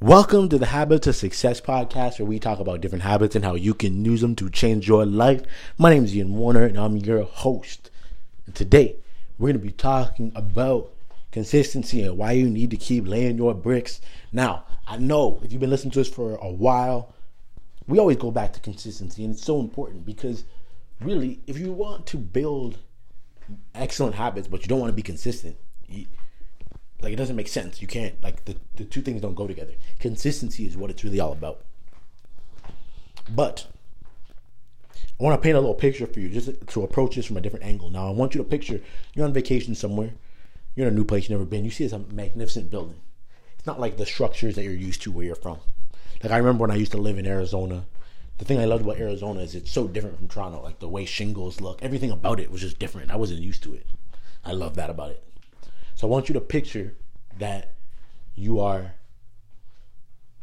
Welcome to the Habits of Success podcast, where we talk about different habits and how you can use them to change your life. My name is Ian Warner, and I'm your host. And today, we're going to be talking about consistency and why you need to keep laying your bricks. Now, I know if you've been listening to us for a while, we always go back to consistency, and it's so important because really, if you want to build excellent habits, but you don't want to be consistent, like it doesn't make sense. You can't like the, the two things don't go together. Consistency is what it's really all about. But I want to paint a little picture for you just to approach this from a different angle. Now I want you to picture you're on vacation somewhere. You're in a new place you've never been. You see this magnificent building. It's not like the structures that you're used to where you're from. Like I remember when I used to live in Arizona. The thing I loved about Arizona is it's so different from Toronto. Like the way shingles look, everything about it was just different. I wasn't used to it. I love that about it. So I want you to picture that you are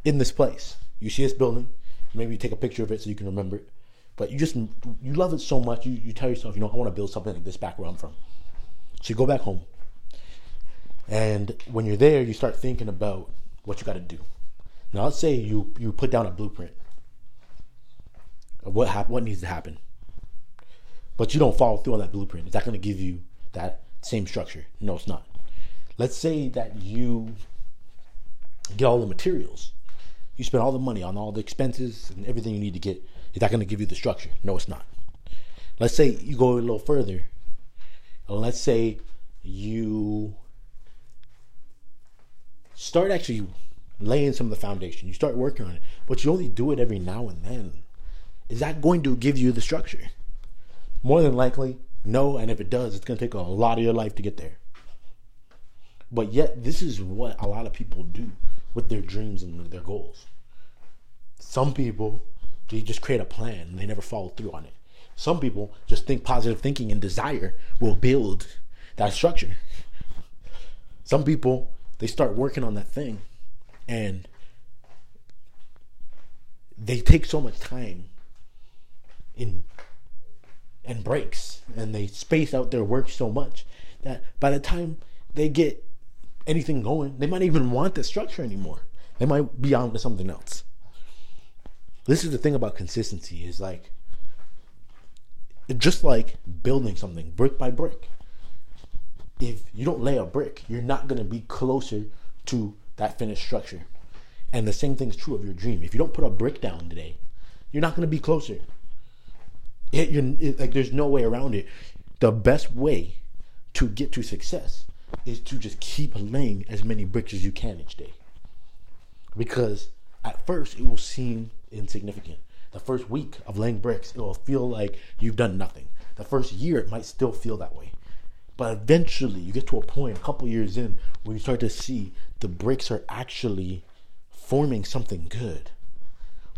in this place. You see this building. Maybe you take a picture of it so you can remember it. But you just you love it so much. You you tell yourself, you know, I want to build something like this back where I'm from. So you go back home. And when you're there, you start thinking about what you got to do. Now, let's say you you put down a blueprint of what hap- what needs to happen, but you don't follow through on that blueprint. Is that going to give you that same structure? No, it's not. Let's say that you get all the materials. You spend all the money on all the expenses and everything you need to get. Is that going to give you the structure? No, it's not. Let's say you go a little further. Let's say you start actually laying some of the foundation. You start working on it, but you only do it every now and then. Is that going to give you the structure? More than likely, no. And if it does, it's going to take a lot of your life to get there. But yet, this is what a lot of people do with their dreams and their goals. Some people, they just create a plan and they never follow through on it. Some people just think positive thinking and desire will build that structure. Some people, they start working on that thing and they take so much time in and breaks and they space out their work so much that by the time they get anything going. They might even want the structure anymore. They might be on to something else. This is the thing about consistency is like just like building something brick by brick. If you don't lay a brick, you're not going to be closer to that finished structure. And the same thing's true of your dream. If you don't put a brick down today, you're not going to be closer. It, it, like there's no way around it. The best way to get to success is to just keep laying as many bricks as you can each day. Because at first it will seem insignificant. The first week of laying bricks, it will feel like you've done nothing. The first year, it might still feel that way. But eventually, you get to a point, a couple years in, where you start to see the bricks are actually forming something good.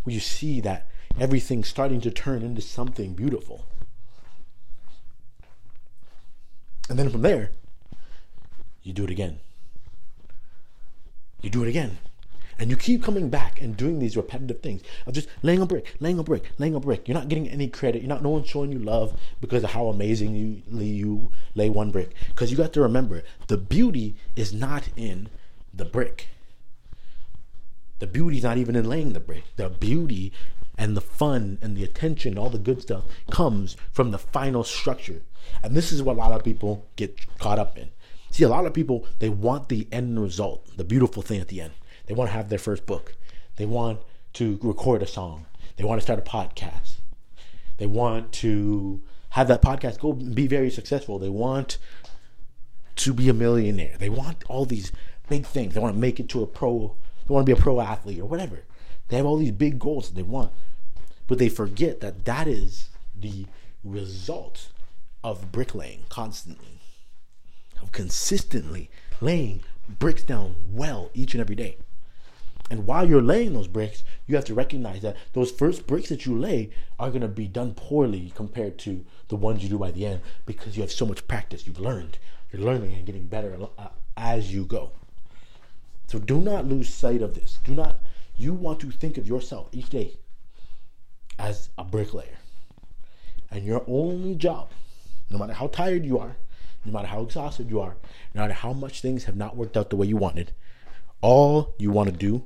Where you see that everything's starting to turn into something beautiful. And then from there, you do it again. You do it again. And you keep coming back and doing these repetitive things of just laying a brick, laying a brick, laying a brick. You're not getting any credit. You're not no one's showing you love because of how amazingly you you lay one brick. Because you got to remember, the beauty is not in the brick. The beauty is not even in laying the brick. The beauty and the fun and the attention, all the good stuff comes from the final structure. And this is what a lot of people get caught up in. See, a lot of people, they want the end result, the beautiful thing at the end. They want to have their first book. They want to record a song. They want to start a podcast. They want to have that podcast go be very successful. They want to be a millionaire. They want all these big things. They want to make it to a pro. They want to be a pro athlete or whatever. They have all these big goals that they want. But they forget that that is the result of bricklaying constantly of consistently laying bricks down well each and every day. And while you're laying those bricks, you have to recognize that those first bricks that you lay are going to be done poorly compared to the ones you do by the end because you have so much practice. You've learned. You're learning and getting better uh, as you go. So do not lose sight of this. Do not, you want to think of yourself each day as a bricklayer. And your only job, no matter how tired you are, no matter how exhausted you are, no matter how much things have not worked out the way you wanted, all you want to do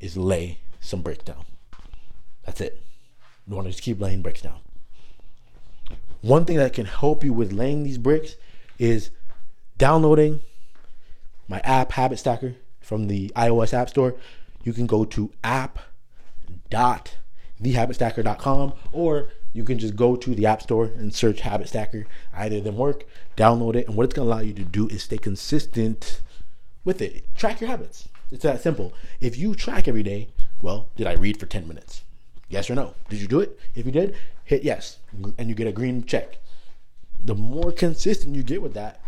is lay some bricks down. That's it. You want to just keep laying bricks down. One thing that can help you with laying these bricks is downloading my app Habit Stacker from the iOS App Store. You can go to app.thehabitstacker.com or you can just go to the App Store and search Habit Stacker. Either of them work, download it, and what it's to allow you to do is stay consistent with it. Track your habits. It's that simple. If you track every day, well, did I read for 10 minutes? Yes or no? Did you do it? If you did, hit yes, and you get a green check. The more consistent you get with that,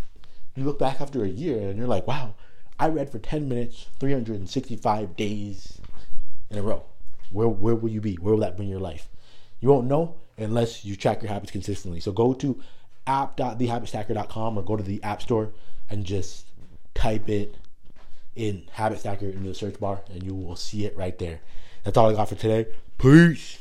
you look back after a year and you're like, wow, I read for 10 minutes, 365 days in a row. Where, where will you be? Where will that bring your life? You won't know unless you track your habits consistently. So go to app.thehabitstacker.com or go to the App Store and just type it in Habit Stacker into the search bar and you will see it right there. That's all I got for today. Peace.